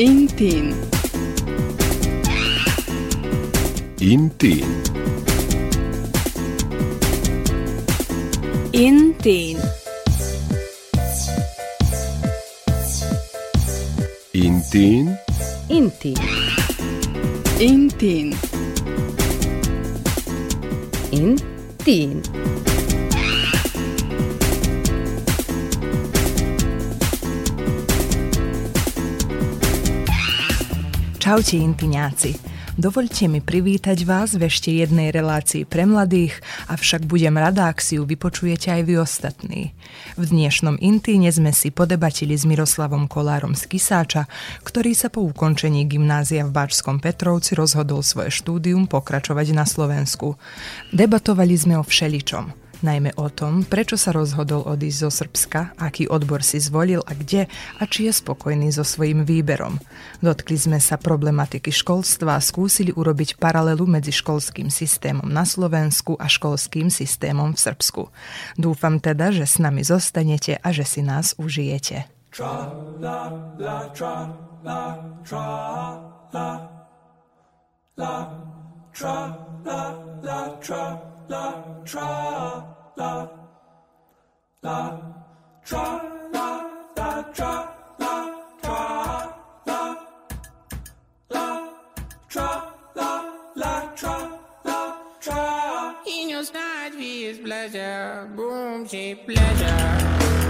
Intin. Intin. Intin. Intin. Intin. Intin. Intin. Intin. Čaute intiňáci. Dovoľte mi privítať vás v ešte jednej relácii pre mladých, avšak budem rada, ak si ju vypočujete aj vy ostatní. V dnešnom Intíne sme si podebatili s Miroslavom Kolárom z Kisáča, ktorý sa po ukončení gymnázia v Báčskom Petrovci rozhodol svoje štúdium pokračovať na Slovensku. Debatovali sme o všeličom – najmä o tom, prečo sa rozhodol odísť zo Srbska, aký odbor si zvolil a kde a či je spokojný so svojím výberom. Dotkli sme sa problematiky školstva a skúsili urobiť paralelu medzi školským systémom na Slovensku a školským systémom v Srbsku. Dúfam teda, že s nami zostanete a že si nás užijete. Tra, la, la, tra, la, tra, la, la, tra, la, la, tra la tra la la tra la la tra la tra la la tra la la tra la tra. In your snatch is pleasure. Boom she pleasure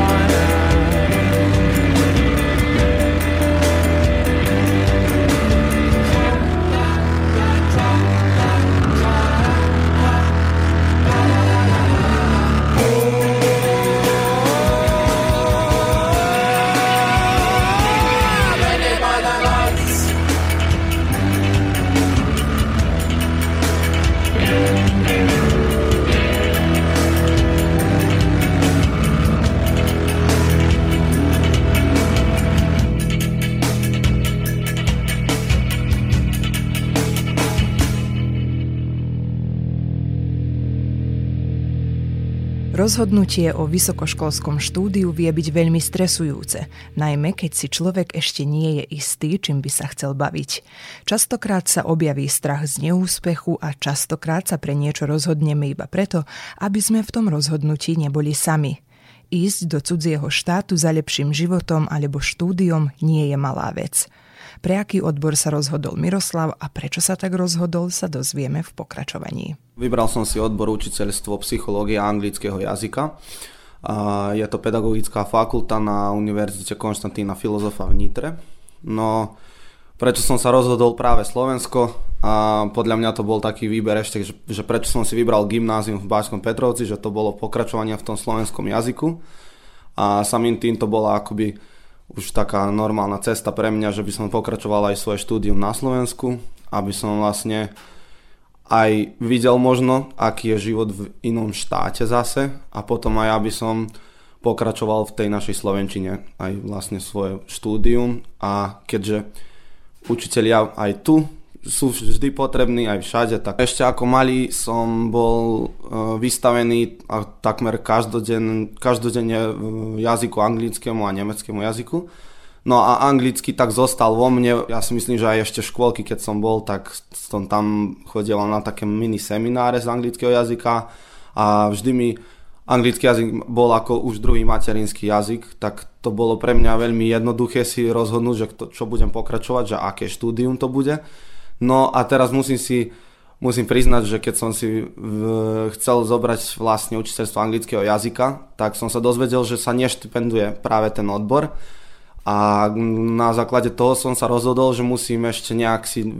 Rozhodnutie o vysokoškolskom štúdiu vie byť veľmi stresujúce, najmä keď si človek ešte nie je istý, čím by sa chcel baviť. Častokrát sa objaví strach z neúspechu a častokrát sa pre niečo rozhodneme iba preto, aby sme v tom rozhodnutí neboli sami. Ísť do cudzieho štátu za lepším životom alebo štúdiom nie je malá vec. Pre aký odbor sa rozhodol Miroslav a prečo sa tak rozhodol, sa dozvieme v pokračovaní. Vybral som si odbor učiteľstvo psychológie a anglického jazyka. Je to pedagogická fakulta na Univerzite Konštantína Filozofa v Nitre. No, prečo som sa rozhodol práve Slovensko? A podľa mňa to bol taký výber ešte, že, že prečo som si vybral gymnázium v Báčskom Petrovci, že to bolo pokračovanie v tom slovenskom jazyku. A samým tým to bola akoby už taká normálna cesta pre mňa, že by som pokračoval aj svoje štúdium na Slovensku, aby som vlastne aj videl možno, aký je život v inom štáte zase a potom aj aby som pokračoval v tej našej Slovenčine aj vlastne svoje štúdium. A keďže učiteľia aj tu sú vždy potrební aj všade. Tak ešte ako malý som bol e, vystavený takmer každoden, každodenne jazyku anglickému a nemeckému jazyku. No a anglicky tak zostal vo mne. Ja si myslím, že aj ešte v škôlky, keď som bol, tak som tam chodil na také mini semináre z anglického jazyka a vždy mi anglický jazyk bol ako už druhý materinský jazyk, tak to bolo pre mňa veľmi jednoduché si rozhodnúť, že čo budem pokračovať, že aké štúdium to bude. No a teraz musím si musím priznať, že keď som si v, chcel zobrať vlastne učiteľstvo anglického jazyka, tak som sa dozvedel, že sa neštipenduje práve ten odbor. A na základe toho som sa rozhodol, že musím ešte nejak si, e,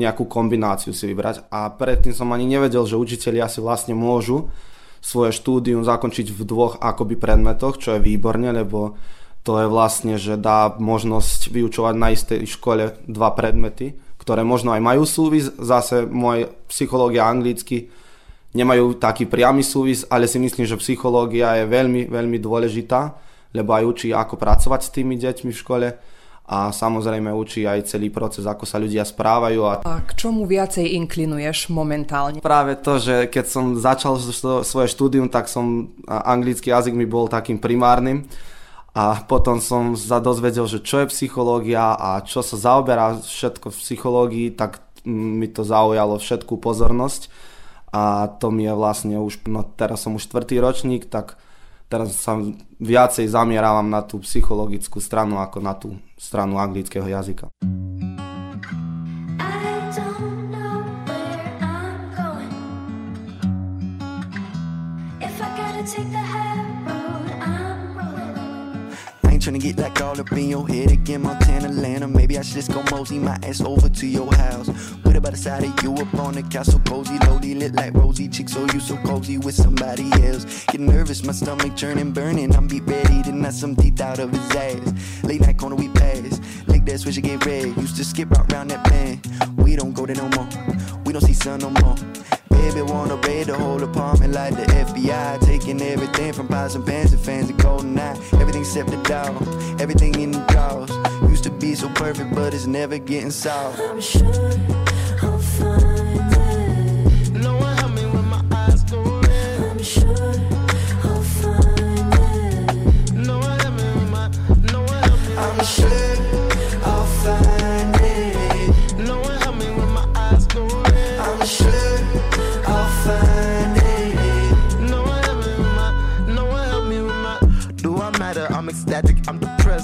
nejakú kombináciu si vybrať. A predtým som ani nevedel, že učiteľia si vlastne môžu svoje štúdium zakončiť v dvoch akoby predmetoch, čo je výborne, lebo to je vlastne, že dá možnosť vyučovať na istej škole dva predmety, ktoré možno aj majú súvis. Zase môj psychológia anglicky nemajú taký priamy súvis, ale si myslím, že psychológia je veľmi, veľmi dôležitá, lebo aj učí, ako pracovať s tými deťmi v škole a samozrejme učí aj celý proces, ako sa ľudia správajú. A, a k čomu viacej inklinuješ momentálne? Práve to, že keď som začal svoje štúdium, tak som anglický jazyk mi bol takým primárnym a potom som sa dozvedel, že čo je psychológia a čo sa zaoberá všetko v psychológii, tak mi to zaujalo všetkú pozornosť a to mi je vlastne už, no teraz som už štvrtý ročník, tak teraz sa viacej zamierávam na tú psychologickú stranu ako na tú stranu anglického jazyka. take the trying to get like all up in your head again, Montana, Atlanta. Maybe I should just go mosey my ass over to your house. What about the side of you up on the so cozy, lowly, lit like rosy chicks. Oh, you so cozy with somebody else. Get nervous, my stomach churning, burning. I'm be ready to knock some teeth out of his ass. Late night corner we pass, like that switch get red. Used to skip out round that bend. We don't go there no more. We don't see sun no more. Baby wanna raid the whole apartment like the FBI Taking everything from pots and pans and fans to golden eye Everything except the dog, everything in the drawers Used to be so perfect but it's never getting soft. I'm sure I'll find it. No one help me when my eyes go red. I'm sure I'll find it. No one help me when my, no one help me I'm sure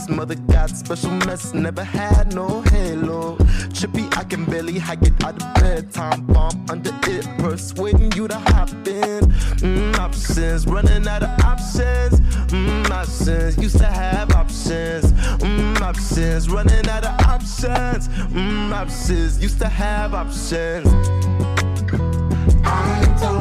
mother got special mess, never had no halo. Trippy, I can barely hike it out of bed. Time bomb under it, persuading you to hop in. Mm, options, running out of options. Mm, options, used to have options. Mm, options, running out of options. Options, used to have options. I don't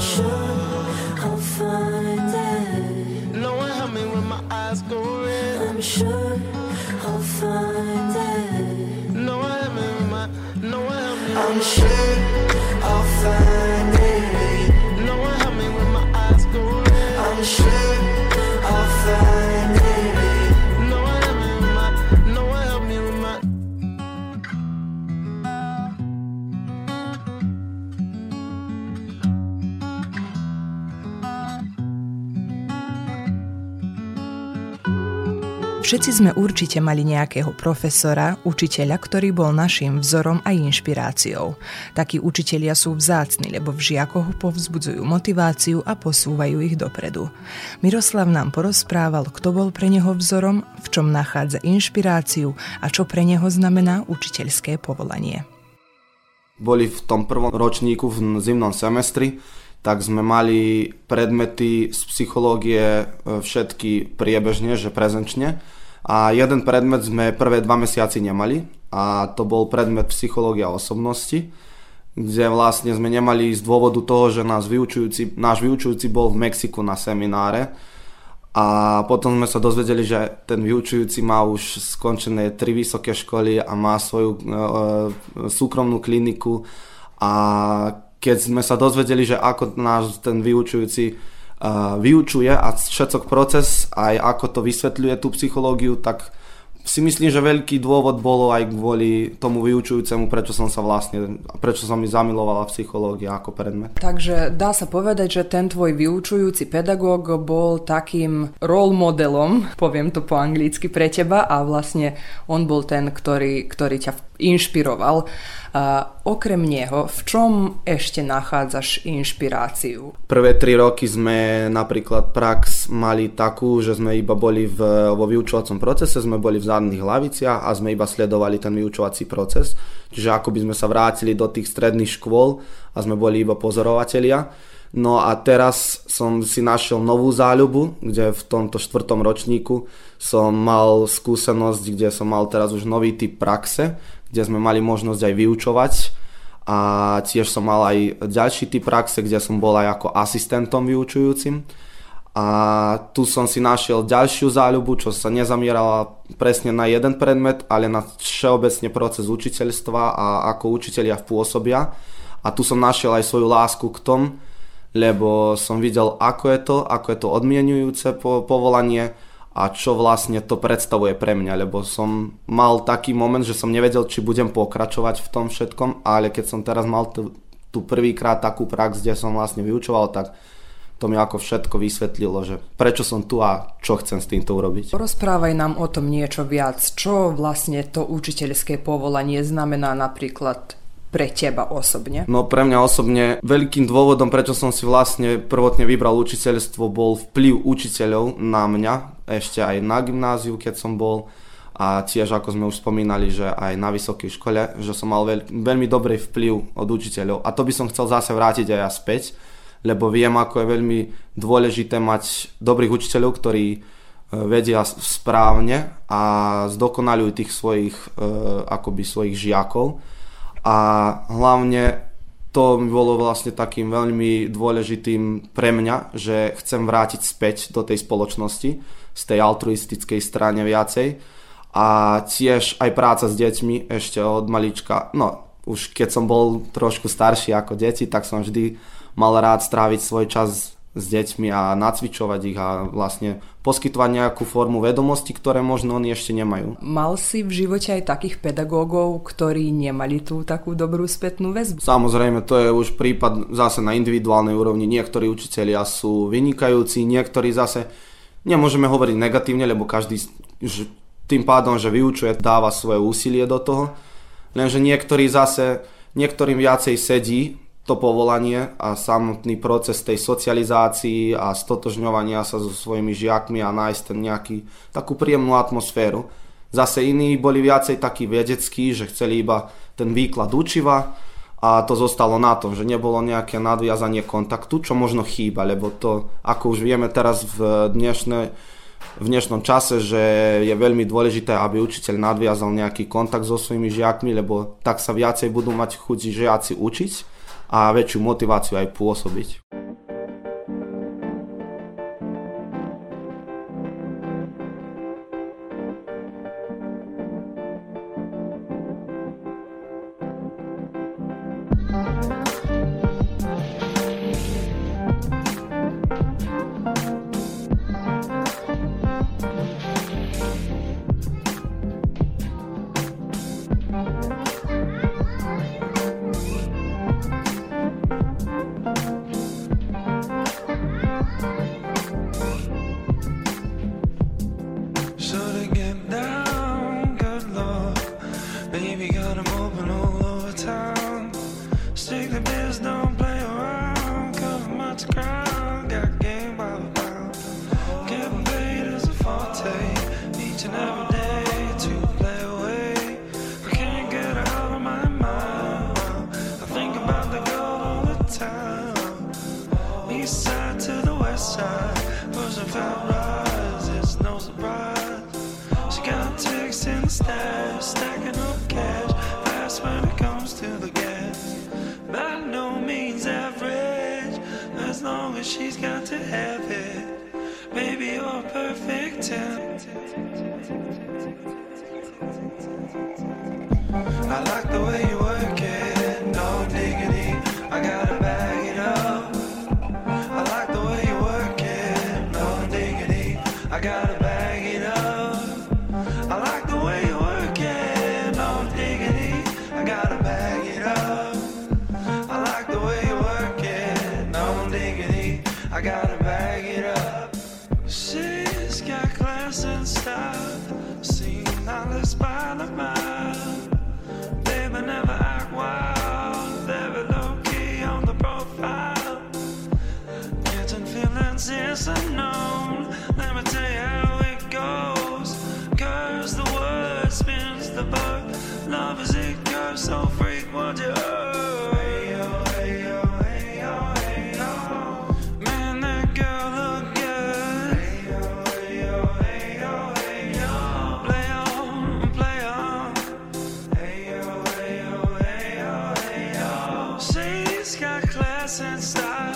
I'm sure I'll find it. No one help me when my eyes go red. I'm sure I'll find it. No one help me when my, no one help me. I'm sure Všetci sme určite mali nejakého profesora, učiteľa, ktorý bol našim vzorom a inšpiráciou. Takí učitelia sú vzácni, lebo v žiakoch povzbudzujú motiváciu a posúvajú ich dopredu. Miroslav nám porozprával, kto bol pre neho vzorom, v čom nachádza inšpiráciu a čo pre neho znamená učiteľské povolanie. Boli v tom prvom ročníku v zimnom semestri, tak sme mali predmety z psychológie e, všetky priebežne, že prezenčne. A jeden predmet sme prvé dva mesiaci nemali a to bol predmet psychológia osobnosti, kde vlastne sme nemali z dôvodu toho, že nás vyučujúci, náš vyučujúci bol v Mexiku na semináre. A potom sme sa dozvedeli, že ten vyučujúci má už skončené tri vysoké školy a má svoju e, e, súkromnú kliniku. A keď sme sa dozvedeli, že ako náš ten vyučujúci vyučuje a všetok proces, aj ako to vysvetľuje tú psychológiu, tak si myslím, že veľký dôvod bolo aj kvôli tomu vyučujúcemu, prečo som sa vlastne, prečo som mi zamilovala psychológia ako predmet. Takže dá sa povedať, že ten tvoj vyučujúci pedagóg bol takým role modelom, poviem to po anglicky pre teba a vlastne on bol ten, ktorý, ktorý ťa inšpiroval. A okrem neho, v čom ešte nachádzaš inšpiráciu? Prvé tri roky sme napríklad prax mali takú, že sme iba boli v, vo vyučovacom procese, sme boli v zadných laviciach a sme iba sledovali ten vyučovací proces. Čiže ako by sme sa vrátili do tých stredných škôl a sme boli iba pozorovatelia. No a teraz som si našiel novú záľubu, kde v tomto štvrtom ročníku som mal skúsenosť, kde som mal teraz už nový typ praxe, kde sme mali možnosť aj vyučovať. A tiež som mal aj ďalší typ praxe, kde som bol aj ako asistentom vyučujúcim. A tu som si našiel ďalšiu záľubu, čo sa nezamierala presne na jeden predmet, ale na všeobecne proces učiteľstva a ako učiteľia pôsobia. A tu som našiel aj svoju lásku k tom, lebo som videl, ako je to, ako je to odmienujúce po, povolanie a čo vlastne to predstavuje pre mňa, lebo som mal taký moment, že som nevedel, či budem pokračovať v tom všetkom, ale keď som teraz mal tu, tu prvýkrát takú prax, kde som vlastne vyučoval, tak to mi ako všetko vysvetlilo, že prečo som tu a čo chcem s týmto urobiť. Rozprávaj nám o tom niečo viac. Čo vlastne to učiteľské povolanie znamená napríklad pre teba osobne? No pre mňa osobne veľkým dôvodom, prečo som si vlastne prvotne vybral učiteľstvo, bol vplyv učiteľov na mňa, ešte aj na gymnáziu, keď som bol. A tiež ako sme už spomínali, že aj na vysokej škole, že som mal veľ, veľmi dobrý vplyv od učiteľov. A to by som chcel zase vrátiť aj ja späť, lebo viem, ako je veľmi dôležité mať dobrých učiteľov, ktorí e, vedia správne a zdokonalujú tých svojich, e, akoby svojich žiakov a hlavne to mi bolo vlastne takým veľmi dôležitým pre mňa, že chcem vrátiť späť do tej spoločnosti, z tej altruistickej strane viacej. A tiež aj práca s deťmi ešte od malička, no už keď som bol trošku starší ako deti, tak som vždy mal rád stráviť svoj čas s deťmi a nacvičovať ich a vlastne poskytovať nejakú formu vedomosti, ktoré možno oni ešte nemajú. Mal si v živote aj takých pedagógov, ktorí nemali tú takú dobrú spätnú väzbu? Samozrejme, to je už prípad zase na individuálnej úrovni. Niektorí učitelia sú vynikajúci, niektorí zase nemôžeme hovoriť negatívne, lebo každý tým pádom, že vyučuje, dáva svoje úsilie do toho. Lenže niektorí zase, niektorým viacej sedí to povolanie a samotný proces tej socializácii a stotožňovania sa so svojimi žiakmi a nájsť ten nejaký, takú príjemnú atmosféru. Zase iní boli viacej takí vedeckí, že chceli iba ten výklad učiva a to zostalo na tom, že nebolo nejaké nadviazanie kontaktu, čo možno chýba, lebo to, ako už vieme teraz v, dnešné, v dnešnom čase, že je veľmi dôležité, aby učiteľ nadviazal nejaký kontakt so svojimi žiakmi, lebo tak sa viacej budú mať chuť žiaci učiť a väčšiu motiváciu aj pôsobiť. She's got to have it. Maybe you're perfect. I like the way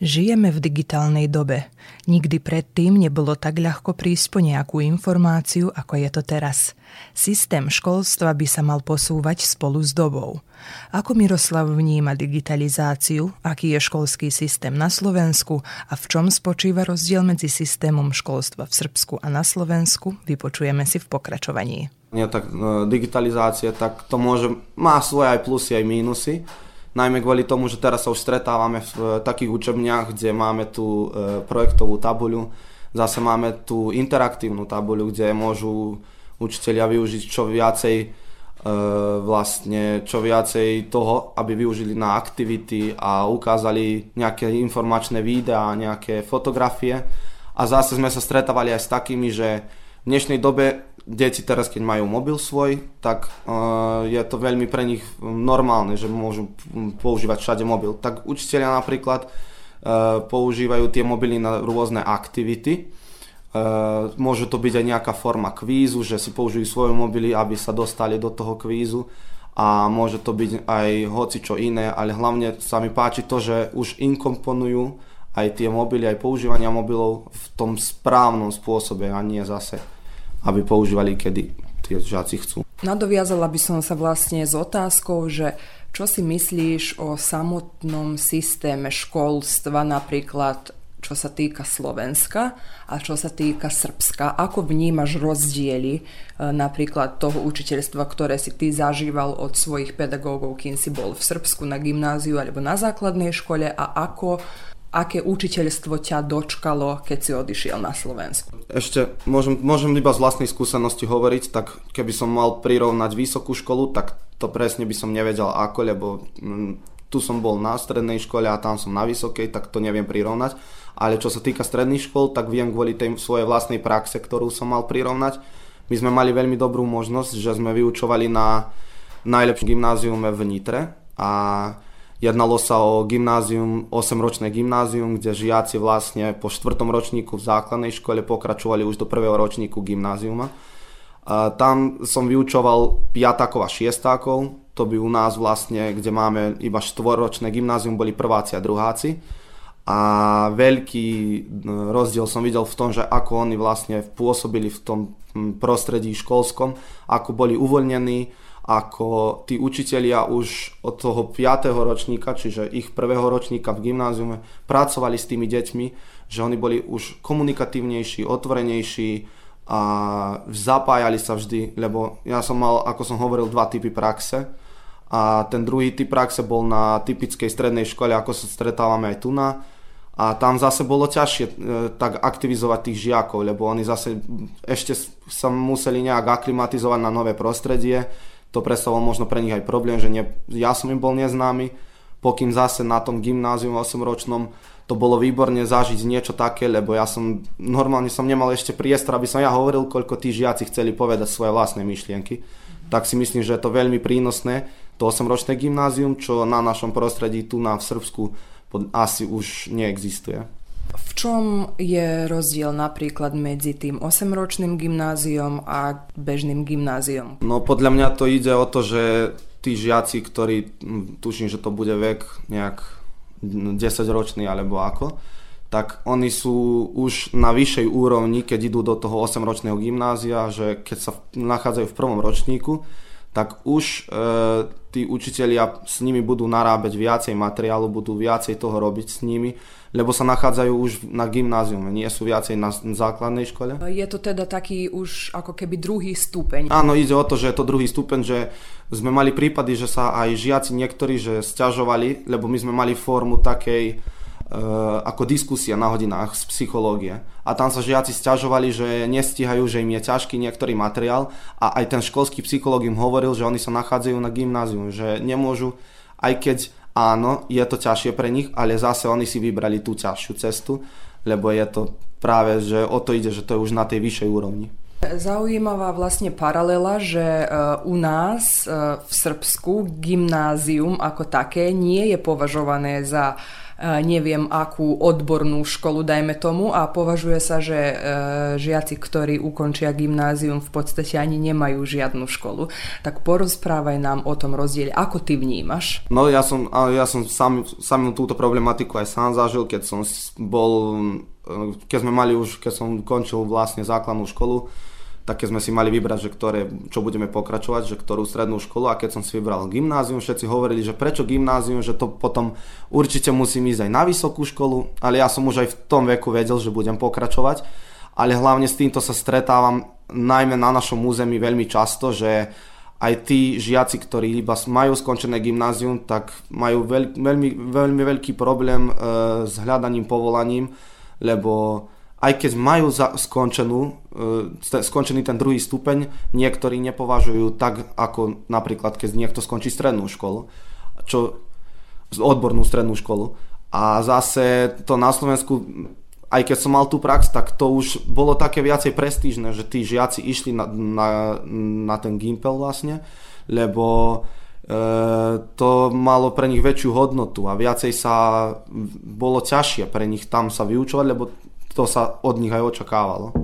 Žijeme v digitálnej dobe. Nikdy predtým nebolo tak ľahko prísť po nejakú informáciu, ako je to teraz. Systém školstva by sa mal posúvať spolu s dobou. Ako Miroslav vníma digitalizáciu, aký je školský systém na Slovensku a v čom spočíva rozdiel medzi systémom školstva v Srbsku a na Slovensku, vypočujeme si v pokračovaní. Nie, tak e, digitalizácia, tak to môže, má svoje aj plusy, aj mínusy najmä kvôli tomu, že teraz sa už stretávame v eh, takých učebniach, kde máme tú eh, projektovú tabuľu, zase máme tú interaktívnu tabuľu, kde môžu učiteľia využiť čo viacej eh, vlastne čo viacej toho, aby využili na aktivity a ukázali nejaké informačné videá, nejaké fotografie. A zase sme sa stretávali aj s takými, že v dnešnej dobe deti teraz, keď majú mobil svoj, tak uh, je to veľmi pre nich normálne, že môžu používať všade mobil. Tak učiteľia napríklad uh, používajú tie mobily na rôzne aktivity. Uh, môže to byť aj nejaká forma kvízu, že si použijú svoje mobily, aby sa dostali do toho kvízu a môže to byť aj hoci čo iné, ale hlavne sa mi páči to, že už inkomponujú aj tie mobily, aj používania mobilov v tom správnom spôsobe a nie zase aby používali, kedy tie žiaci chcú. Nadoviazala by som sa vlastne s otázkou, že čo si myslíš o samotnom systéme školstva napríklad čo sa týka Slovenska a čo sa týka Srbska. Ako vnímaš rozdiely e, napríklad toho učiteľstva, ktoré si ty zažíval od svojich pedagógov, kým si bol v Srbsku na gymnáziu alebo na základnej škole a ako aké učiteľstvo ťa dočkalo, keď si odišiel na Slovensku? Ešte môžem, môžem iba z vlastnej skúsenosti hovoriť, tak keby som mal prirovnať vysokú školu, tak to presne by som nevedel ako, lebo mm, tu som bol na strednej škole a tam som na vysokej, tak to neviem prirovnať. Ale čo sa týka stredných škôl, tak viem kvôli tej svojej vlastnej praxe, ktorú som mal prirovnať. My sme mali veľmi dobrú možnosť, že sme vyučovali na najlepšom gymnáziume v Nitre a Jednalo sa o gymnázium, 8-ročné gymnázium, kde žiaci vlastne po 4. ročníku v základnej škole pokračovali už do prvého ročníku gymnáziuma. Tam som vyučoval piatákov a šiestákov, to by u nás vlastne, kde máme iba štvoročné gymnázium, boli prváci a druháci. A veľký rozdiel som videl v tom, že ako oni vlastne pôsobili v tom prostredí školskom, ako boli uvoľnení, ako tí učitelia už od toho 5. ročníka, čiže ich prvého ročníka v gymnáziume, pracovali s tými deťmi, že oni boli už komunikatívnejší, otvorenejší a zapájali sa vždy, lebo ja som mal, ako som hovoril, dva typy praxe a ten druhý typ praxe bol na typickej strednej škole, ako sa stretávame aj tu na a tam zase bolo ťažšie e, tak aktivizovať tých žiakov, lebo oni zase ešte sa museli nejak aklimatizovať na nové prostredie, to predstavoval možno pre nich aj problém, že nie, ja som im bol neznámy, pokým zase na tom gymnáziu 8-ročnom to bolo výborne zažiť niečo také, lebo ja som, normálne som nemal ešte priestor, aby som ja hovoril, koľko tí žiaci chceli povedať svoje vlastné myšlienky. Tak si myslím, že je to veľmi prínosné, to 8-ročné gymnázium, čo na našom prostredí tu na v Srbsku asi už neexistuje. V čom je rozdiel napríklad medzi tým 8-ročným gymnáziom a bežným gymnáziom? No podľa mňa to ide o to, že tí žiaci, ktorí, tuším, že to bude vek nejak 10-ročný alebo ako, tak oni sú už na vyššej úrovni, keď idú do toho 8-ročného gymnázia, že keď sa nachádzajú v prvom ročníku, tak už e, tí učitelia s nimi budú narábať viacej materiálu, budú viacej toho robiť s nimi, lebo sa nachádzajú už na gymnáziume, nie sú viacej na základnej škole. Je to teda taký už ako keby druhý stupeň. Áno, ide o to, že je to druhý stupeň, že sme mali prípady, že sa aj žiaci niektorí že stiažovali, lebo my sme mali formu takej Eh, ako diskusia na hodinách z psychológie. A tam sa žiaci stiažovali, že nestíhajú, že im je ťažký niektorý materiál a aj ten školský psychológ im hovoril, že oni sa nachádzajú na gymnáziu, že nemôžu, aj keď áno, je to ťažšie pre nich, ale zase oni si vybrali tú ťažšiu cestu, lebo je to práve, že o to ide, že to je už na tej vyššej úrovni. Zaujímavá vlastne paralela, že eh, u nás eh, v Srbsku gymnázium ako také nie je považované za neviem akú odbornú školu, dajme tomu, a považuje sa, že e, žiaci, ktorí ukončia gymnázium, v podstate ani nemajú žiadnu školu. Tak porozprávaj nám o tom rozdieli. Ako ty vnímaš? No ja som, ja som sám, sám túto problematiku aj sám zažil, keď som bol, e, keď sme mali už, keď som končil vlastne základnú školu, tak keď sme si mali vybrať, že ktoré, čo budeme pokračovať, že ktorú strednú školu. A keď som si vybral gymnázium, všetci hovorili, že prečo gymnázium, že to potom určite musím ísť aj na vysokú školu, ale ja som už aj v tom veku vedel, že budem pokračovať, ale hlavne s týmto sa stretávam najmä na našom území veľmi často, že aj tí žiaci, ktorí iba majú skončené gymnázium, tak majú veľ, veľmi, veľmi veľký problém e, s hľadaním povolaním, lebo aj keď majú za, skončenú, e, skončený ten druhý stupeň, niektorí nepovažujú tak, ako napríklad, keď niekto skončí strednú školu, čo odbornú strednú školu. A zase to na Slovensku, aj keď som mal tú prax, tak to už bolo také viacej prestížne, že tí žiaci išli na, na, na ten gimpel vlastne, lebo e, to malo pre nich väčšiu hodnotu a viacej sa bolo ťažšie pre nich tam sa vyučovať, lebo to sa od nich aj očakávalo.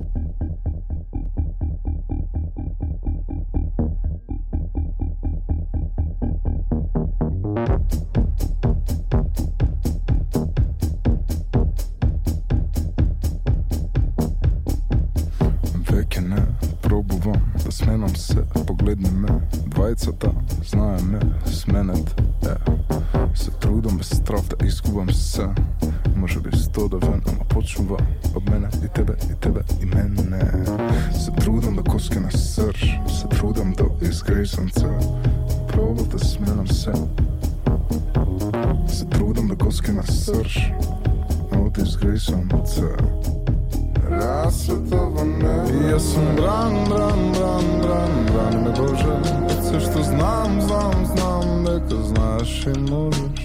Веќе не пробувам да сменам се Погледни ме, двајцата знае ме Сменет е Се трудам без страв да изгубам се Може би сто да вен, počuva od mene i tebe i tebe i mene. Se trudam da koske na srž, se trudam da izgrizam cel Probal da smelam se. Se trudam da koske na srž, no da izgrizam cel Rasvetovo nebo Ja sam bran, bran, bran, bran, brani me Bože Sve što znam, znam, znam, neka znaš i možeš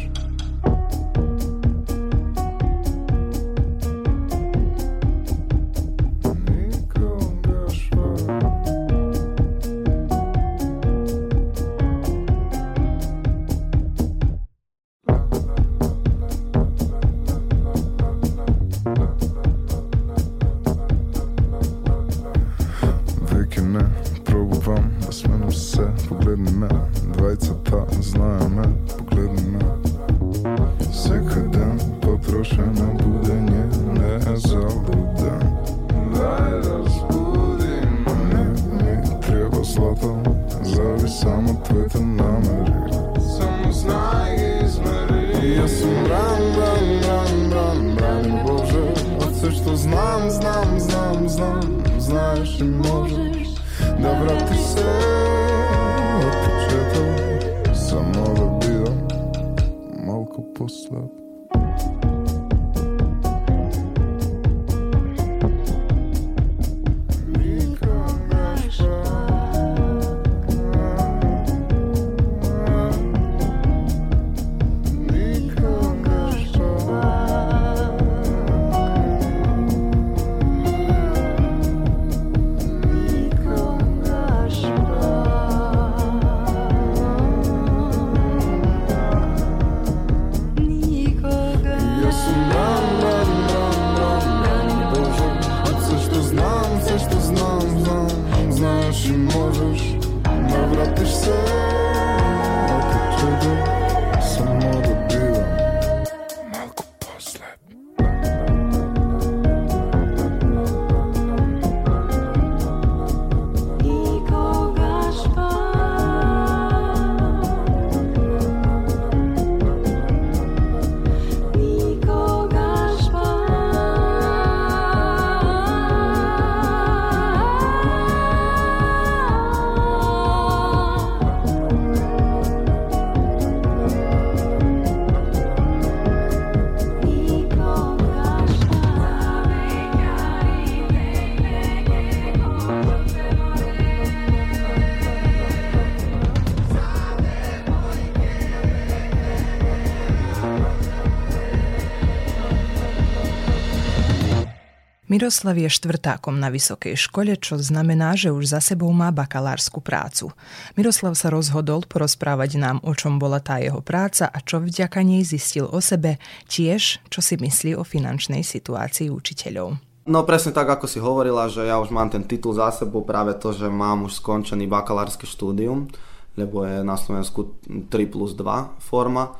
Miroslav je štvrtákom na vysokej škole, čo znamená, že už za sebou má bakalárskú prácu. Miroslav sa rozhodol porozprávať nám, o čom bola tá jeho práca a čo vďaka nej zistil o sebe, tiež čo si myslí o finančnej situácii učiteľov. No presne tak, ako si hovorila, že ja už mám ten titul za sebou, práve to, že mám už skončený bakalárske štúdium, lebo je na Slovensku 3 plus 2 forma.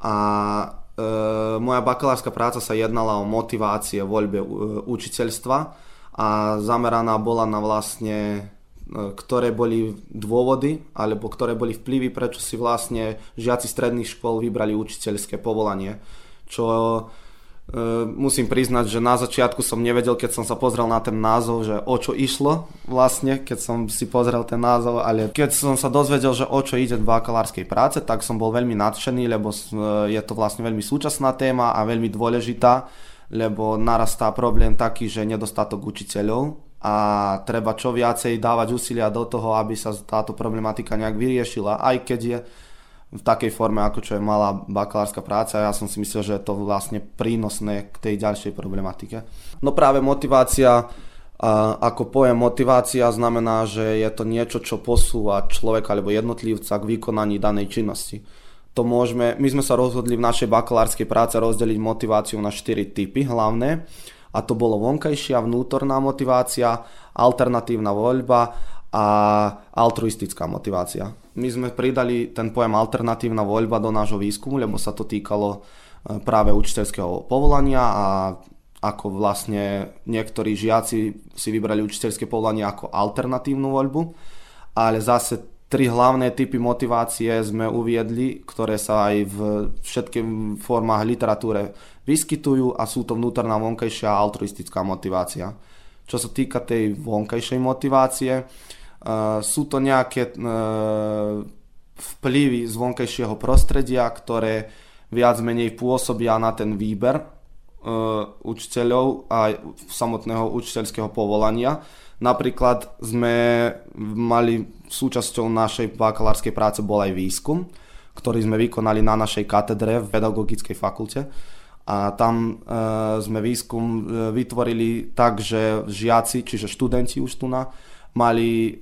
A moja bakalárska práca sa jednala o motivácie voľbe e, učiteľstva a zameraná bola na vlastne e, ktoré boli dôvody alebo ktoré boli vplyvy, prečo si vlastne žiaci stredných škôl vybrali učiteľské povolanie. Čo musím priznať, že na začiatku som nevedel, keď som sa pozrel na ten názov, že o čo išlo vlastne, keď som si pozrel ten názov, ale keď som sa dozvedel, že o čo ide v bakalárskej práce, tak som bol veľmi nadšený, lebo e, je to vlastne veľmi súčasná téma a veľmi dôležitá, lebo narastá problém taký, že nedostatok učiteľov a treba čo viacej dávať úsilia do toho, aby sa táto problematika nejak vyriešila, aj keď je v takej forme, ako čo je malá bakalárska práca. Ja som si myslel, že je to vlastne prínosné k tej ďalšej problematike. No práve motivácia, ako pojem motivácia znamená, že je to niečo, čo posúva človeka alebo jednotlivca k vykonaní danej činnosti. To môžeme, my sme sa rozhodli v našej bakalárskej práce rozdeliť motiváciu na 4 typy hlavné a to bolo vonkajšia, vnútorná motivácia, alternatívna voľba a altruistická motivácia my sme pridali ten pojem alternatívna voľba do nášho výskumu, lebo sa to týkalo e, práve učiteľského povolania a ako vlastne niektorí žiaci si vybrali učiteľské povolanie ako alternatívnu voľbu, ale zase tri hlavné typy motivácie sme uviedli, ktoré sa aj v všetkých formách literatúre vyskytujú a sú to vnútorná vonkajšia a altruistická motivácia. Čo sa týka tej vonkajšej motivácie, sú to nejaké uh, vplyvy z vonkajšieho prostredia, ktoré viac menej pôsobia na ten výber uh, učiteľov a samotného učiteľského povolania. Napríklad sme mali súčasťou našej bakalárskej práce bol aj výskum, ktorý sme vykonali na našej katedre v pedagogickej fakulte. A tam e, sme výskum e, vytvorili tak, že žiaci, čiže študenti už tu na, mali e,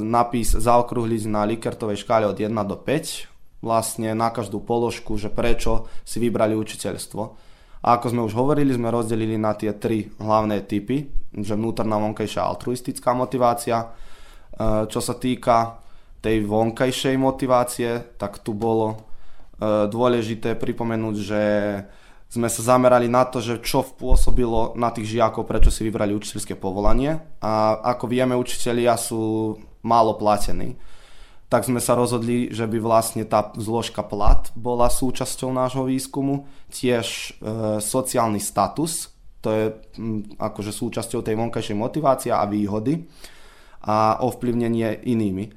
napis zaokrúhliť na Likertovej škále od 1 do 5, vlastne na každú položku, že prečo si vybrali učiteľstvo. A ako sme už hovorili, sme rozdelili na tie tri hlavné typy, že vnútorná vonkajšia altruistická motivácia. E, čo sa týka tej vonkajšej motivácie, tak tu bolo e, dôležité pripomenúť, že sme sa zamerali na to, že čo vpôsobilo na tých žiakov, prečo si vybrali učiteľské povolanie. A ako vieme, učiteľia sú málo platení. Tak sme sa rozhodli, že by vlastne tá zložka plat bola súčasťou nášho výskumu. Tiež e, sociálny status, to je m, akože súčasťou tej vonkajšej motivácie a výhody a ovplyvnenie inými.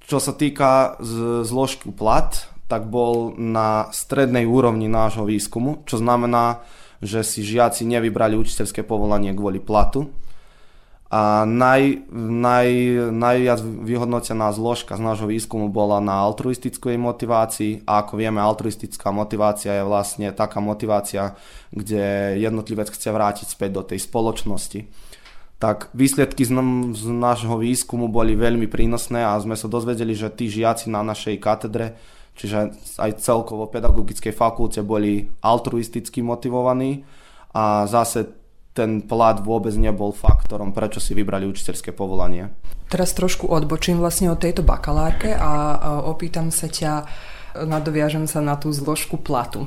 Čo sa týka z, zložky plat, tak bol na strednej úrovni nášho výskumu, čo znamená, že si žiaci nevybrali učiteľské povolanie kvôli platu. A naj, naj, najviac vyhodnotená zložka z nášho výskumu bola na altruistickej motivácii a ako vieme, altruistická motivácia je vlastne taká motivácia, kde jednotlivec chce vrátiť späť do tej spoločnosti. Tak výsledky z, z nášho výskumu boli veľmi prínosné a sme sa dozvedeli, že tí žiaci na našej katedre čiže aj celkovo pedagogickej fakulte boli altruisticky motivovaní a zase ten plat vôbec nebol faktorom, prečo si vybrali učiteľské povolanie. Teraz trošku odbočím vlastne od tejto bakalárke a opýtam sa ťa, nadoviažem sa na tú zložku platu.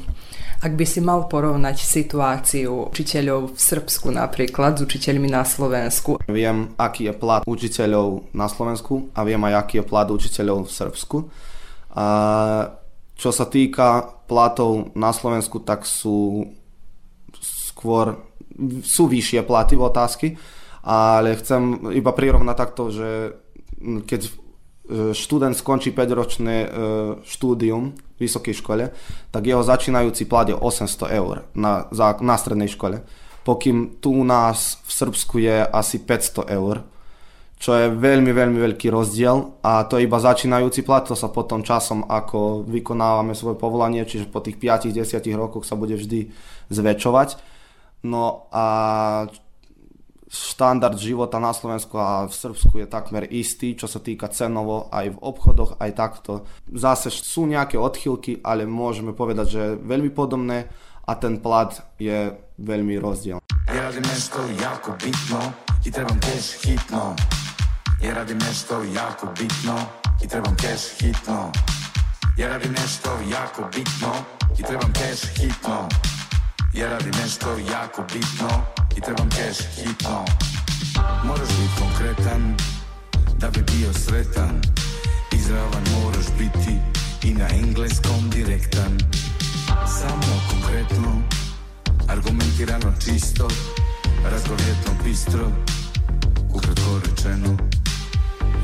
Ak by si mal porovnať situáciu učiteľov v Srbsku napríklad s učiteľmi na Slovensku. Viem, aký je plat učiteľov na Slovensku a viem aj, aký je plat učiteľov v Srbsku. A čo sa týka platov na Slovensku, tak sú skôr sú vyššie platy v otázky, ale chcem iba prirovnať takto, že keď e, študent skončí 5-ročné e, štúdium v vysokej škole, tak jeho začínajúci plat je 800 eur na, na strednej škole. Pokým tu u nás v Srbsku je asi 500 eur čo je veľmi, veľmi veľký rozdiel a to je iba začínajúci plat, to sa potom časom, ako vykonávame svoje povolanie, čiže po tých 5-10 rokoch sa bude vždy zväčšovať. No a štandard života na Slovensku a v Srbsku je takmer istý, čo sa týka cenovo aj v obchodoch, aj takto. Zase sú nejaké odchylky, ale môžeme povedať, že je veľmi podobné a ten plat je veľmi rozdiel. Ja radim trebam cash hitno Ja radim nešto jako bitno i trebam cash hitno. Ja radim nešto jako bitno i trebam cash hitno. Ja radim nešto jako bitno i trebam cash hitno. Moraš biti konkretan da bi bio sretan. Izravan moraš biti i na engleskom direktan. Samo konkretno, argumentirano čisto Razgovjetno bistro, ukratko rečeno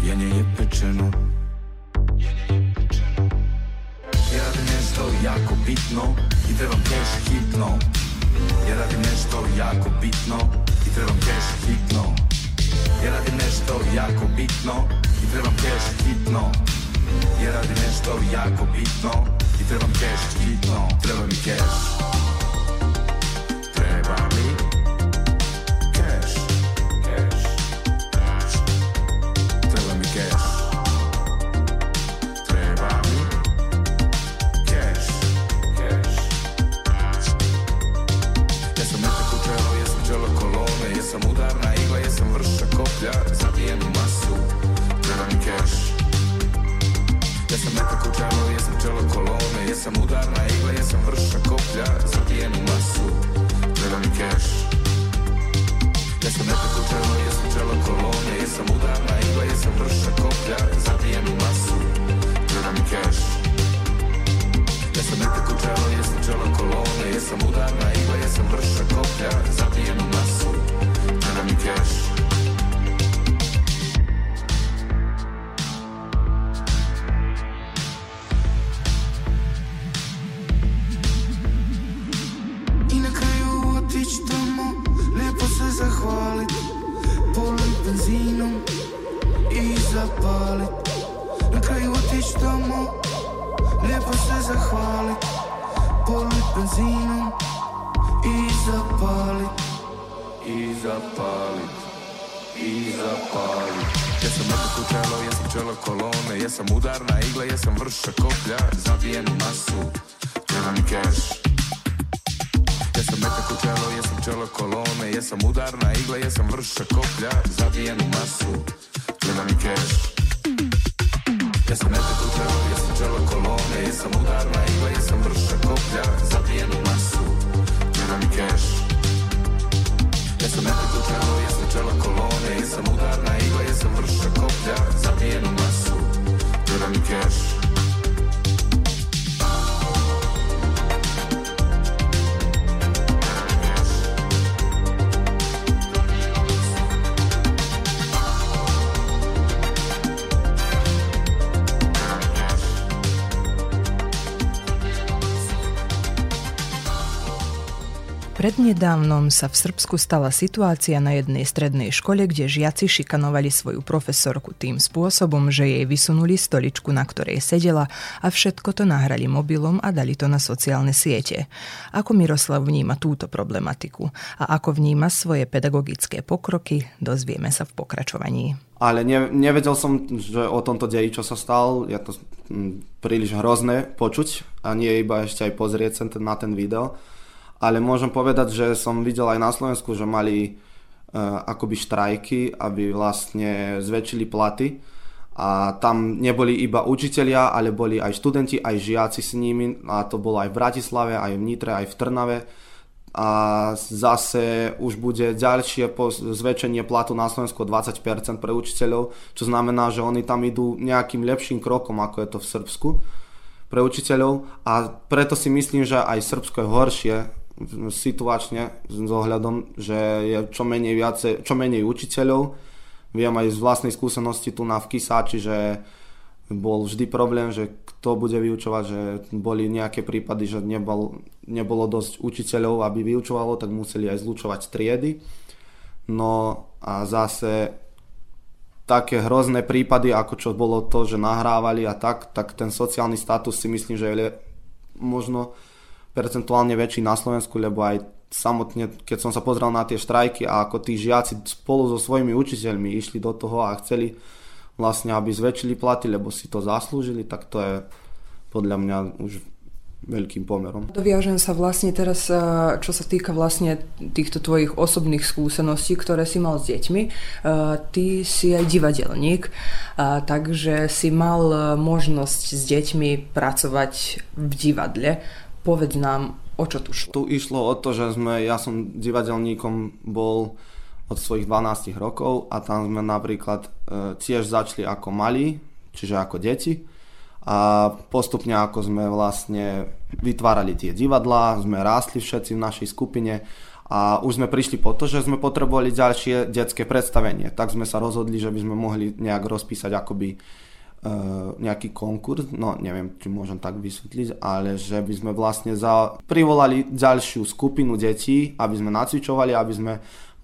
Janje je pečeno. Ja radim nešto jako bitno i trebam cash hitno. Ja radim nešto jako bitno i trebam cash hitno. Ja radim nešto jako bitno i trebam cash hitno. Ja radim nešto jako bitno i trebam cash hitno. Treba mi cash. Treba mi Prednedávnom sa v Srbsku stala situácia na jednej strednej škole, kde žiaci šikanovali svoju profesorku tým spôsobom, že jej vysunuli stoličku, na ktorej sedela a všetko to nahrali mobilom a dali to na sociálne siete. Ako Miroslav vníma túto problematiku a ako vníma svoje pedagogické pokroky, dozvieme sa v pokračovaní. Ale ne, nevedel som, že o tomto deji, čo sa stal. Je to mm, príliš hrozné počuť a nie iba ešte aj pozrieť sa na ten video. Ale môžem povedať, že som videl aj na Slovensku, že mali uh, akoby štrajky, aby vlastne zväčšili platy. A tam neboli iba učitelia, ale boli aj študenti, aj žiaci s nimi. A to bolo aj v Bratislave, aj v Nitre, aj v Trnave a zase už bude ďalšie zväčšenie platu na Slovensku 20% pre učiteľov, čo znamená, že oni tam idú nejakým lepším krokom, ako je to v Srbsku pre učiteľov a preto si myslím, že aj Srbsko je horšie situačne s ohľadom, že je čo menej, viacej, čo menej učiteľov. Viem aj z vlastnej skúsenosti tu na v Kisáči, že bol vždy problém, že kto bude vyučovať, že boli nejaké prípady, že nebol, nebolo dosť učiteľov, aby vyučovalo, tak museli aj zlučovať triedy. No a zase také hrozné prípady, ako čo bolo to, že nahrávali a tak, tak ten sociálny status si myslím, že je možno percentuálne väčší na Slovensku, lebo aj samotne, keď som sa pozrel na tie štrajky a ako tí žiaci spolu so svojimi učiteľmi išli do toho a chceli vlastne, aby zväčšili platy, lebo si to zaslúžili, tak to je podľa mňa už veľkým pomerom. Doviažem sa vlastne teraz, eh, čo sa týka vlastne týchto tvojich osobných skúseností, ktoré si mal s deťmi. Eh, ty si aj divadelník, eh, takže si mal možnosť s deťmi pracovať v divadle. Povedz nám, o čo tu šlo? Tu išlo o to, že sme, ja som divadelníkom bol od svojich 12 rokov a tam sme napríklad tiež začali ako malí, čiže ako deti a postupne ako sme vlastne vytvárali tie divadlá, sme rástli všetci v našej skupine a už sme prišli po to, že sme potrebovali ďalšie detské predstavenie. Tak sme sa rozhodli, že by sme mohli nejak rozpísať akoby nejaký konkurs, no neviem, či môžem tak vysvetliť, ale že by sme vlastne za, privolali ďalšiu skupinu detí, aby sme nacvičovali, aby sme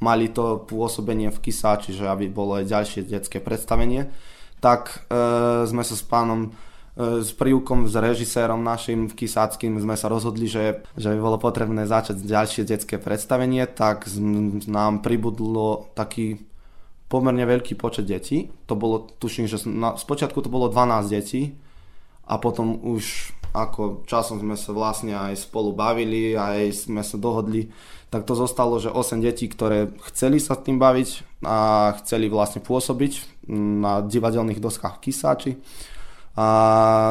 mali to pôsobenie v KISA, čiže aby bolo aj ďalšie detské predstavenie. Tak uh, sme sa s pánom E, s prívkom, s režisérom našim v Kisáckým sme sa rozhodli, že, že by bolo potrebné začať ďalšie detské predstavenie, tak z, nám pribudlo taký pomerne veľký počet detí. To bolo, tuším, že na, spočiatku to bolo 12 detí a potom už ako časom sme sa vlastne aj spolu bavili, aj sme sa dohodli, tak to zostalo, že 8 detí, ktoré chceli sa tým baviť a chceli vlastne pôsobiť na divadelných doskách Kisáči a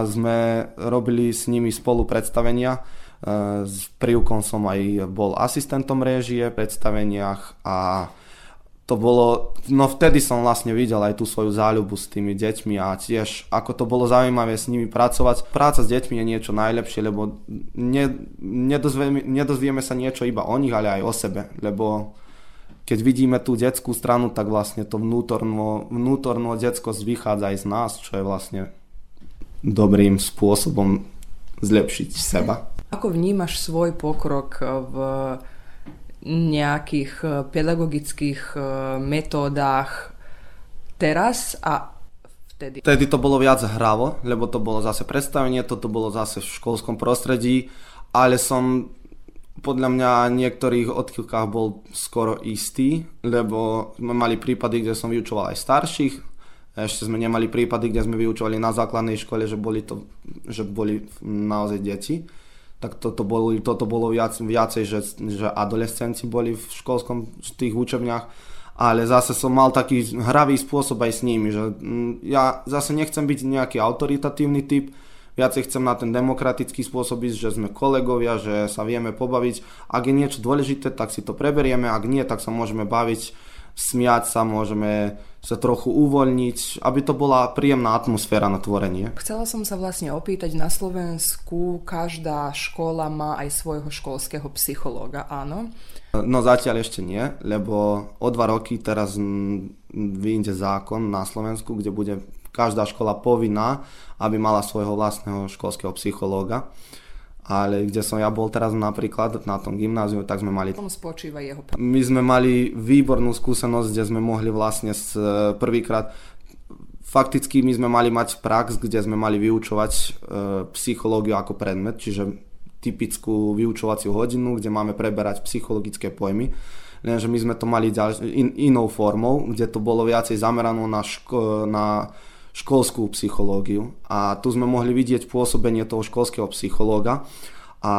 sme robili s nimi spolu predstavenia. E, s Privkom som aj bol asistentom réžie v predstaveniach a to bolo, no vtedy som vlastne videl aj tú svoju záľubu s tými deťmi a tiež ako to bolo zaujímavé s nimi pracovať. Práca s deťmi je niečo najlepšie, lebo ne, nedozvieme, nedozvieme sa niečo iba o nich, ale aj o sebe, lebo keď vidíme tú detskú stranu, tak vlastne to vnútorno, vnútorno detskosť vychádza aj z nás, čo je vlastne dobrým spôsobom zlepšiť seba. Ako vnímaš svoj pokrok v nejakých eh, pedagogických eh, metódach teraz a vtedy? Vtedy to bolo viac hravo, lebo to bolo zase predstavenie, toto bolo zase v školskom prostredí, ale som podľa mňa v niektorých odchýlkách bol skoro istý, lebo sme mali prípady, kde som vyučoval aj starších, ešte sme nemali prípady, kde sme vyučovali na základnej škole, že boli, to, že boli naozaj deti. Tak toto bolo, toto bolo viac, viacej, že, že adolescenci boli v školskom v tých učebniach. Ale zase som mal taký hravý spôsob aj s nimi, že mm, ja zase nechcem byť nejaký autoritatívny typ, viacej chcem na ten demokratický spôsob ísť, že sme kolegovia, že sa vieme pobaviť. Ak je niečo dôležité, tak si to preberieme, ak nie, tak sa môžeme baviť smiať sa, môžeme sa trochu uvoľniť, aby to bola príjemná atmosféra na tvorenie. Chcela som sa vlastne opýtať, na Slovensku každá škola má aj svojho školského psychológa, áno? No zatiaľ ešte nie, lebo o dva roky teraz vyjde zákon na Slovensku, kde bude každá škola povinná, aby mala svojho vlastného školského psychológa ale kde som ja bol teraz napríklad na tom gymnáziu, tak sme mali... Tom spočíva jeho... My sme mali výbornú skúsenosť, kde sme mohli vlastne s, e, prvýkrát fakticky my sme mali mať prax, kde sme mali vyučovať e, psychológiu ako predmet, čiže typickú vyučovaciu hodinu, kde máme preberať psychologické pojmy. Lenže my sme to mali ďalš- in, inou formou, kde to bolo viacej zamerané na, ško- na školskú psychológiu. A tu sme mohli vidieť pôsobenie toho školského psychológa a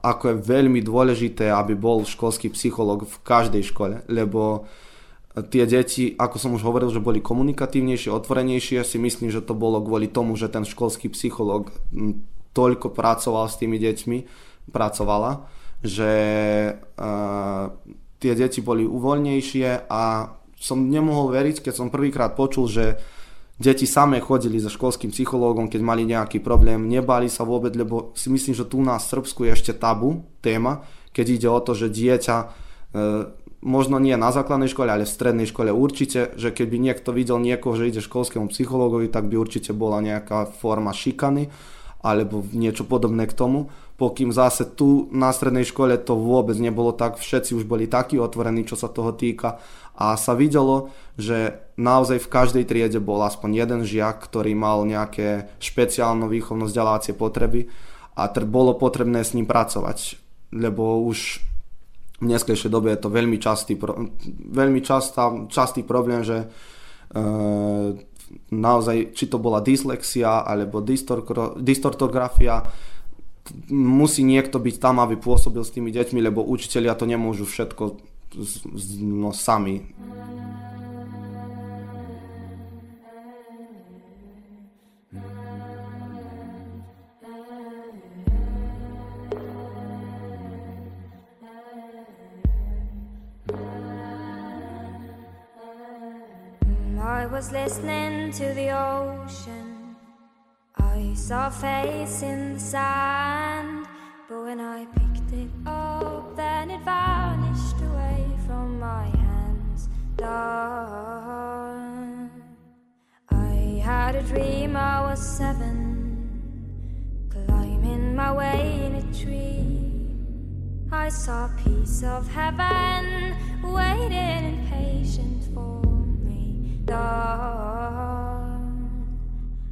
ako je veľmi dôležité, aby bol školský psychológ v každej škole, lebo tie deti, ako som už hovoril, že boli komunikatívnejšie, otvorenejšie, si myslím, že to bolo kvôli tomu, že ten školský psychológ toľko pracoval s tými deťmi, pracovala, že uh, tie deti boli uvoľnejšie a som nemohol veriť, keď som prvýkrát počul, že Deti samé chodili so školským psychológom, keď mali nejaký problém, nebali sa vôbec, lebo si myslím, že tu na Srbsku je ešte tabu téma, keď ide o to, že dieťa e, možno nie na základnej škole, ale v strednej škole určite, že keby niekto videl niekoho, že ide školskému psychológovi, tak by určite bola nejaká forma šikany alebo niečo podobné k tomu. Pokým zase tu na strednej škole to vôbec nebolo tak, všetci už boli takí otvorení, čo sa toho týka. A sa videlo, že naozaj v každej triede bol aspoň jeden žiak, ktorý mal nejaké špeciálno výchovno vzdelávacie potreby a tr- bolo potrebné s ním pracovať, lebo už v neskejšej dobe je to veľmi častý, pro, veľmi častá, častý problém, že e, naozaj, či to bola dyslexia alebo distortografia, musí niekto byť tam, aby pôsobil s tými deťmi, lebo učitelia to nemôžu všetko no, sami. I was listening to the ocean. I saw a face in the sand. But when I picked it up, then it vanished away from my hands. Dark. I had a dream I was seven, climbing my way in a tree. I saw a piece of heaven waiting impatient for me. Dark.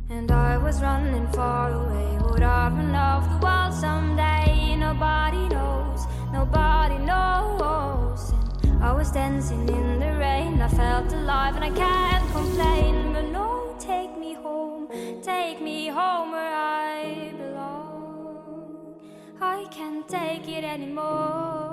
And I was running far away. Would I run off the world someday? Nobody knows, nobody knows. And I was dancing in the rain. I felt alive and I can't complain. But no, take me home, take me home where I belong. I can't take it anymore.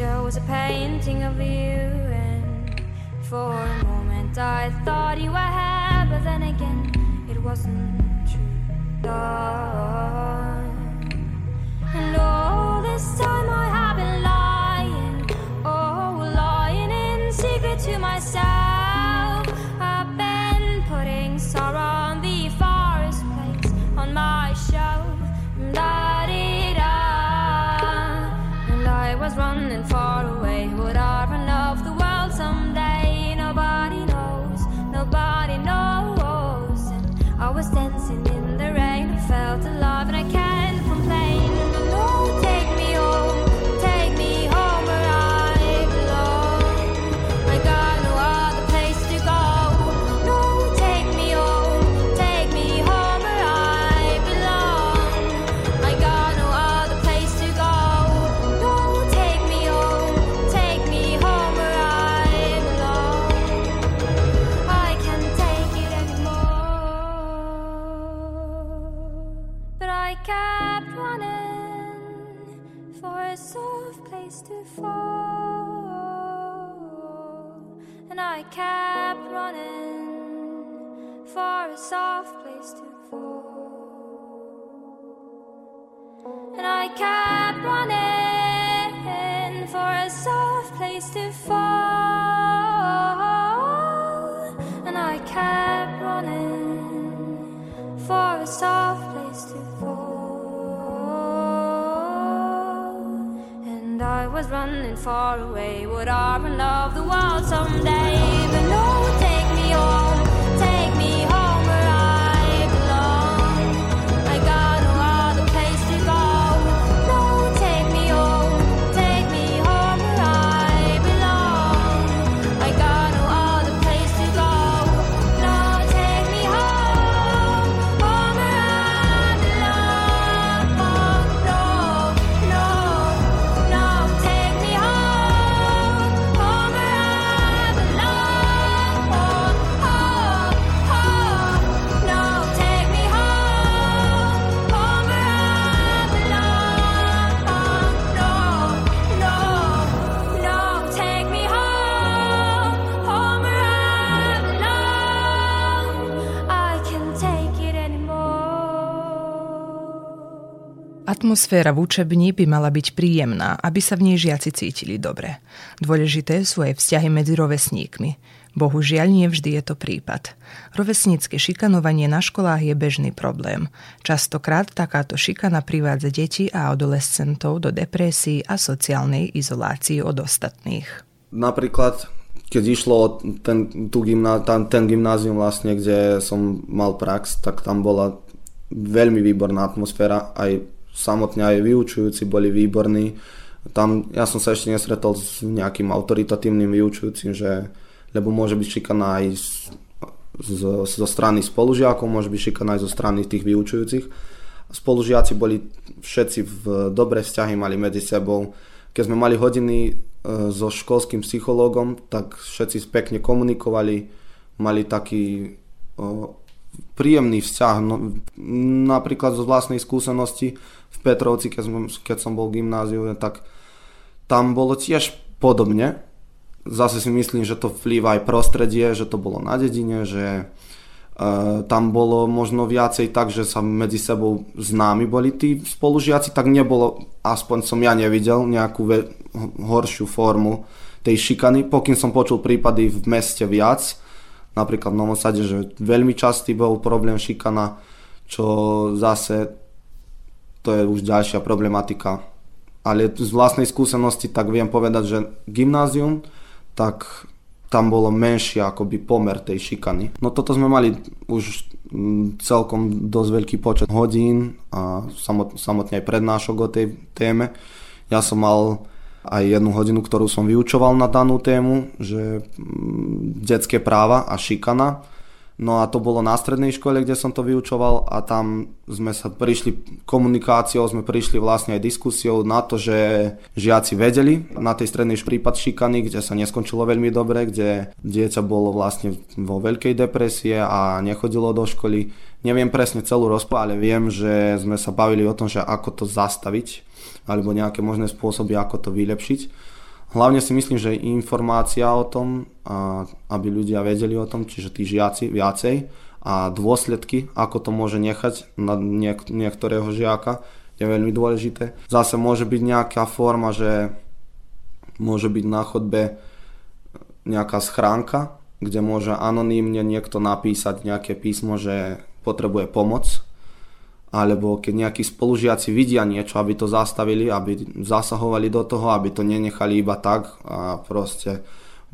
Picture was a painting of you, and for a moment I thought you were here, but then again it wasn't true. And all this time I have been lying, oh, lying in secret to myself. And I kept running for a soft place to fall. And I kept running for a soft place to fall. And I was running far away. Would I run off the world someday? But no, Atmosféra v učebni by mala byť príjemná, aby sa v nej žiaci cítili dobre. Dôležité sú aj vzťahy medzi rovesníkmi. Bohužiaľ nie vždy je to prípad. Rovesnícke šikanovanie na školách je bežný problém. Častokrát takáto šikana privádza deti a adolescentov do depresí a sociálnej izolácii od ostatných. Napríklad, keď išlo ten, tú gymná, tam, ten gymnázium vlastne, kde som mal prax, tak tam bola veľmi výborná atmosféra, aj samotne aj vyučujúci boli výborní. Tam ja som sa ešte nesretol s nejakým autoritatívnym vyučujúcim, že, lebo môže byť šikana aj s, zo, zo strany spolužiakov, môže byť šikana aj zo strany tých vyučujúcich. Spolužiaci boli všetci v dobré vzťahy mali medzi sebou. Keď sme mali hodiny e, so školským psychológom, tak všetci pekne komunikovali, mali taký príjemný vzťah. No, napríklad zo vlastnej skúsenosti v Petrovci, keď som, keď som bol v gymnáziu, tak tam bolo tiež podobne. Zase si myslím, že to vplýva aj prostredie, že to bolo na dedine, že Uh, tam bolo možno viacej tak, že sa medzi sebou známi boli tí spolužiaci, tak nebolo, aspoň som ja nevidel, nejakú ve- horšiu formu tej šikany, pokým som počul prípady v meste viac, napríklad v Novosade, že veľmi častý bol problém šikana, čo zase to je už ďalšia problematika. Ale z vlastnej skúsenosti tak viem povedať, že gymnázium, tak tam bolo menšie akoby pomer tej šikany. No toto sme mali už mm, celkom dosť veľký počet hodín a samotne aj prednášok o tej téme. Ja som mal aj jednu hodinu, ktorú som vyučoval na danú tému, že mm, detské práva a šikana No a to bolo na strednej škole, kde som to vyučoval a tam sme sa prišli komunikáciou, sme prišli vlastne aj diskusiou na to, že žiaci vedeli na tej strednej prípad šikany, kde sa neskončilo veľmi dobre, kde dieťa bolo vlastne vo veľkej depresie a nechodilo do školy. Neviem presne celú rozpo, ale viem, že sme sa bavili o tom, že ako to zastaviť alebo nejaké možné spôsoby, ako to vylepšiť. Hlavne si myslím, že informácia o tom, aby ľudia vedeli o tom, čiže tí žiaci viacej a dôsledky, ako to môže nechať na niek- niektorého žiaka, je veľmi dôležité. Zase môže byť nejaká forma, že môže byť na chodbe nejaká schránka, kde môže anonymne niekto napísať nejaké písmo, že potrebuje pomoc alebo keď nejakí spolužiaci vidia niečo, aby to zastavili, aby zasahovali do toho, aby to nenechali iba tak a proste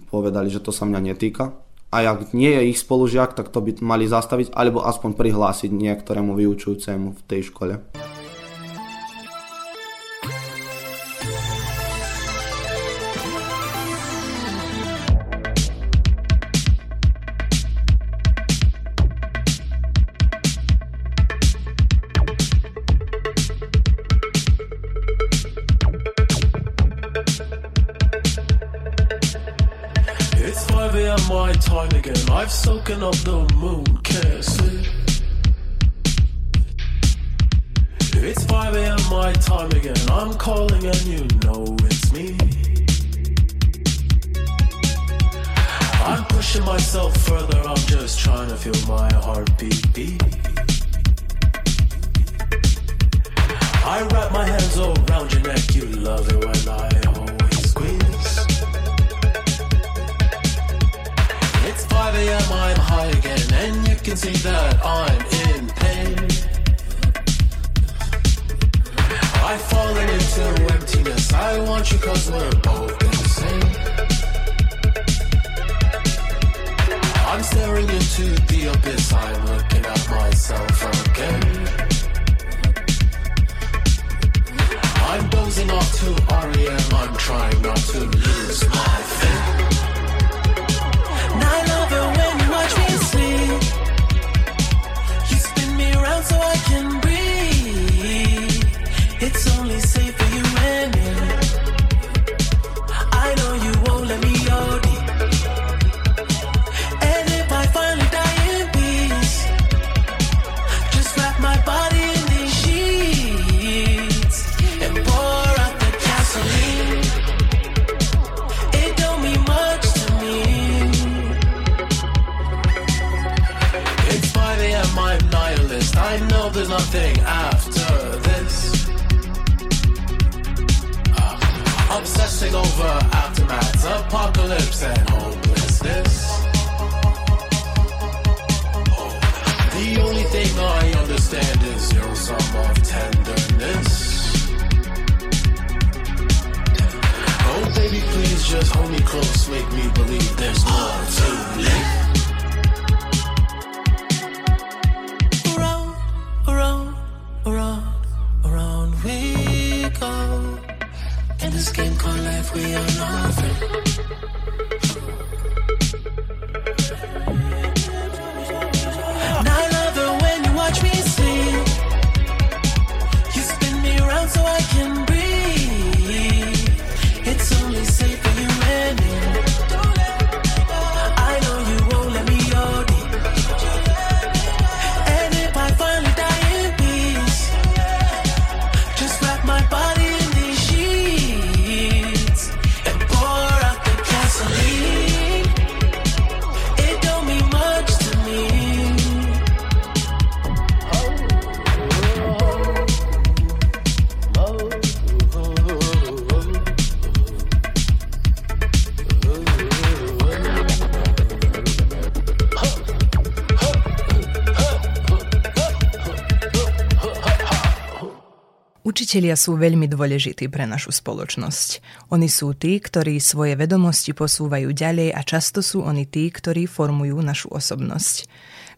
povedali, že to sa mňa netýka. A ak nie je ich spolužiak, tak to by mali zastaviť alebo aspoň prihlásiť niektorému vyučujúcemu v tej škole. I've soaking up the moon, can't sleep. It's 5 a.m. my time again. I'm calling and you know it's me. I'm pushing myself further, I'm just trying to feel my heartbeat beat. I wrap my hands around your neck, you love it when I 5 a.m. I'm high again, and you can see that I'm in pain. I've fallen into emptiness. I want you cause we're both insane. I'm staring into the abyss. I'm looking at myself again. I'm dozing off to REM. I'm trying not to Folks make me believe there's more to life. Učitelia sú veľmi dôležití pre našu spoločnosť. Oni sú tí, ktorí svoje vedomosti posúvajú ďalej a často sú oni tí, ktorí formujú našu osobnosť.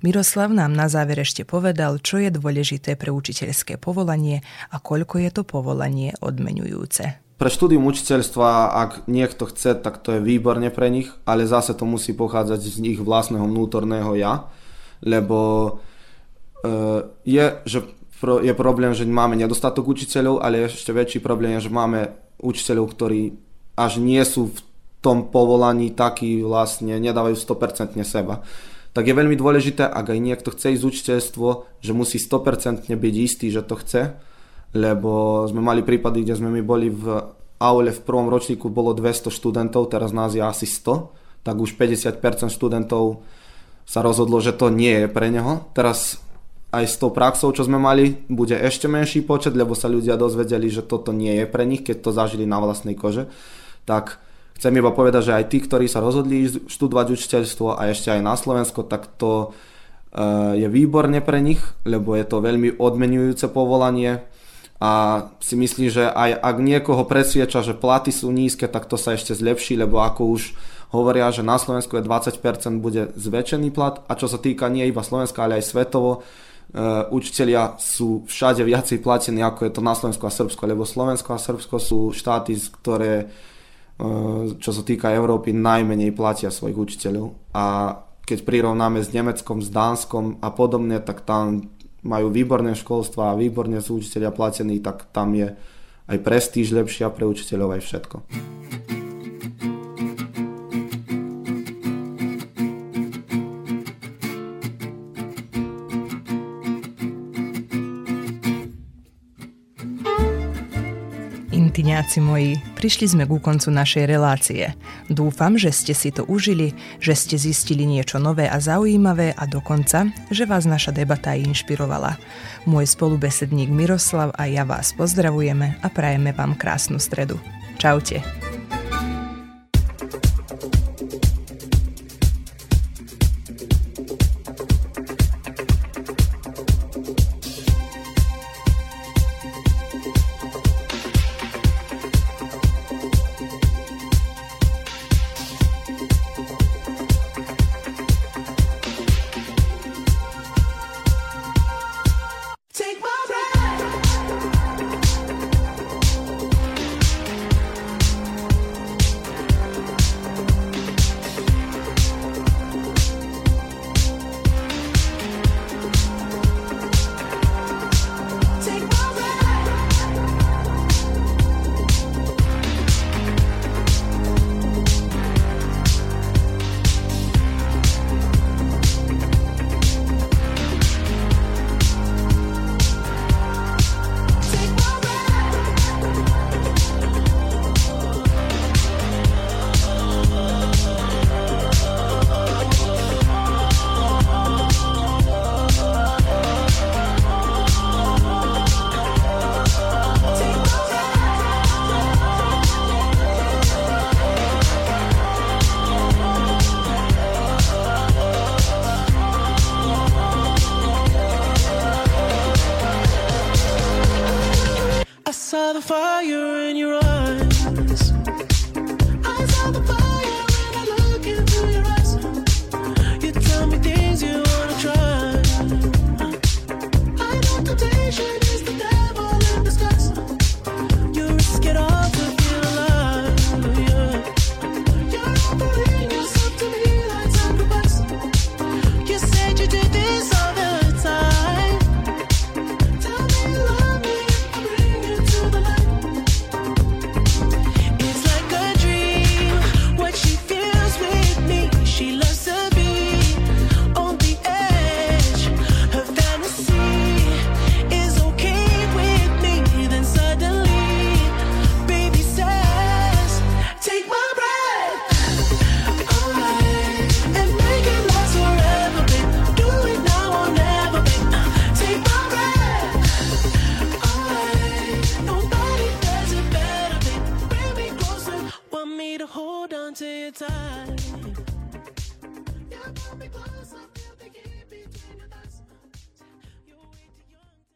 Miroslav nám na záver ešte povedal, čo je dôležité pre učiteľské povolanie a koľko je to povolanie odmenujúce. Pre štúdium učiteľstva, ak niekto chce, tak to je výborne pre nich, ale zase to musí pochádzať z ich vlastného vnútorného ja, lebo e, je, že je problém, že máme nedostatok učiteľov, ale ešte väčší problém je, že máme učiteľov, ktorí až nie sú v tom povolaní takí vlastne, nedávajú 100% seba. Tak je veľmi dôležité, ak aj niekto chce ísť učiteľstvo, že musí 100% byť istý, že to chce, lebo sme mali prípady, kde sme my boli v aule v prvom ročníku bolo 200 študentov, teraz nás je asi 100, tak už 50% študentov sa rozhodlo, že to nie je pre neho. Teraz aj s tou praxou, čo sme mali, bude ešte menší počet, lebo sa ľudia dozvedeli, že toto nie je pre nich, keď to zažili na vlastnej kože. Tak chcem iba povedať, že aj tí, ktorí sa rozhodli študovať učiteľstvo a ešte aj na Slovensko, tak to uh, je výborne pre nich, lebo je to veľmi odmenujúce povolanie a si myslím, že aj ak niekoho presvieča, že platy sú nízke, tak to sa ešte zlepší, lebo ako už hovoria, že na Slovensku je 20% bude zväčšený plat a čo sa týka nie iba Slovenska, ale aj svetovo, uh, učitelia sú všade viacej platení ako je to na Slovensku a Srbsko, lebo Slovensko a Srbsko sú štáty, ktoré uh, čo sa týka Európy najmenej platia svojich učiteľov a keď prirovnáme s Nemeckom, s Dánskom a podobne, tak tam majú výborné školstva a výborne sú učiteľia platení, tak tam je aj prestíž lepšia pre učiteľov aj všetko. Intiňáci moji, prišli sme ku koncu našej relácie. Dúfam, že ste si to užili, že ste zistili niečo nové a zaujímavé a dokonca, že vás naša debata aj inšpirovala. Môj spolubesedník Miroslav a ja vás pozdravujeme a prajeme vám krásnu stredu. Čaute.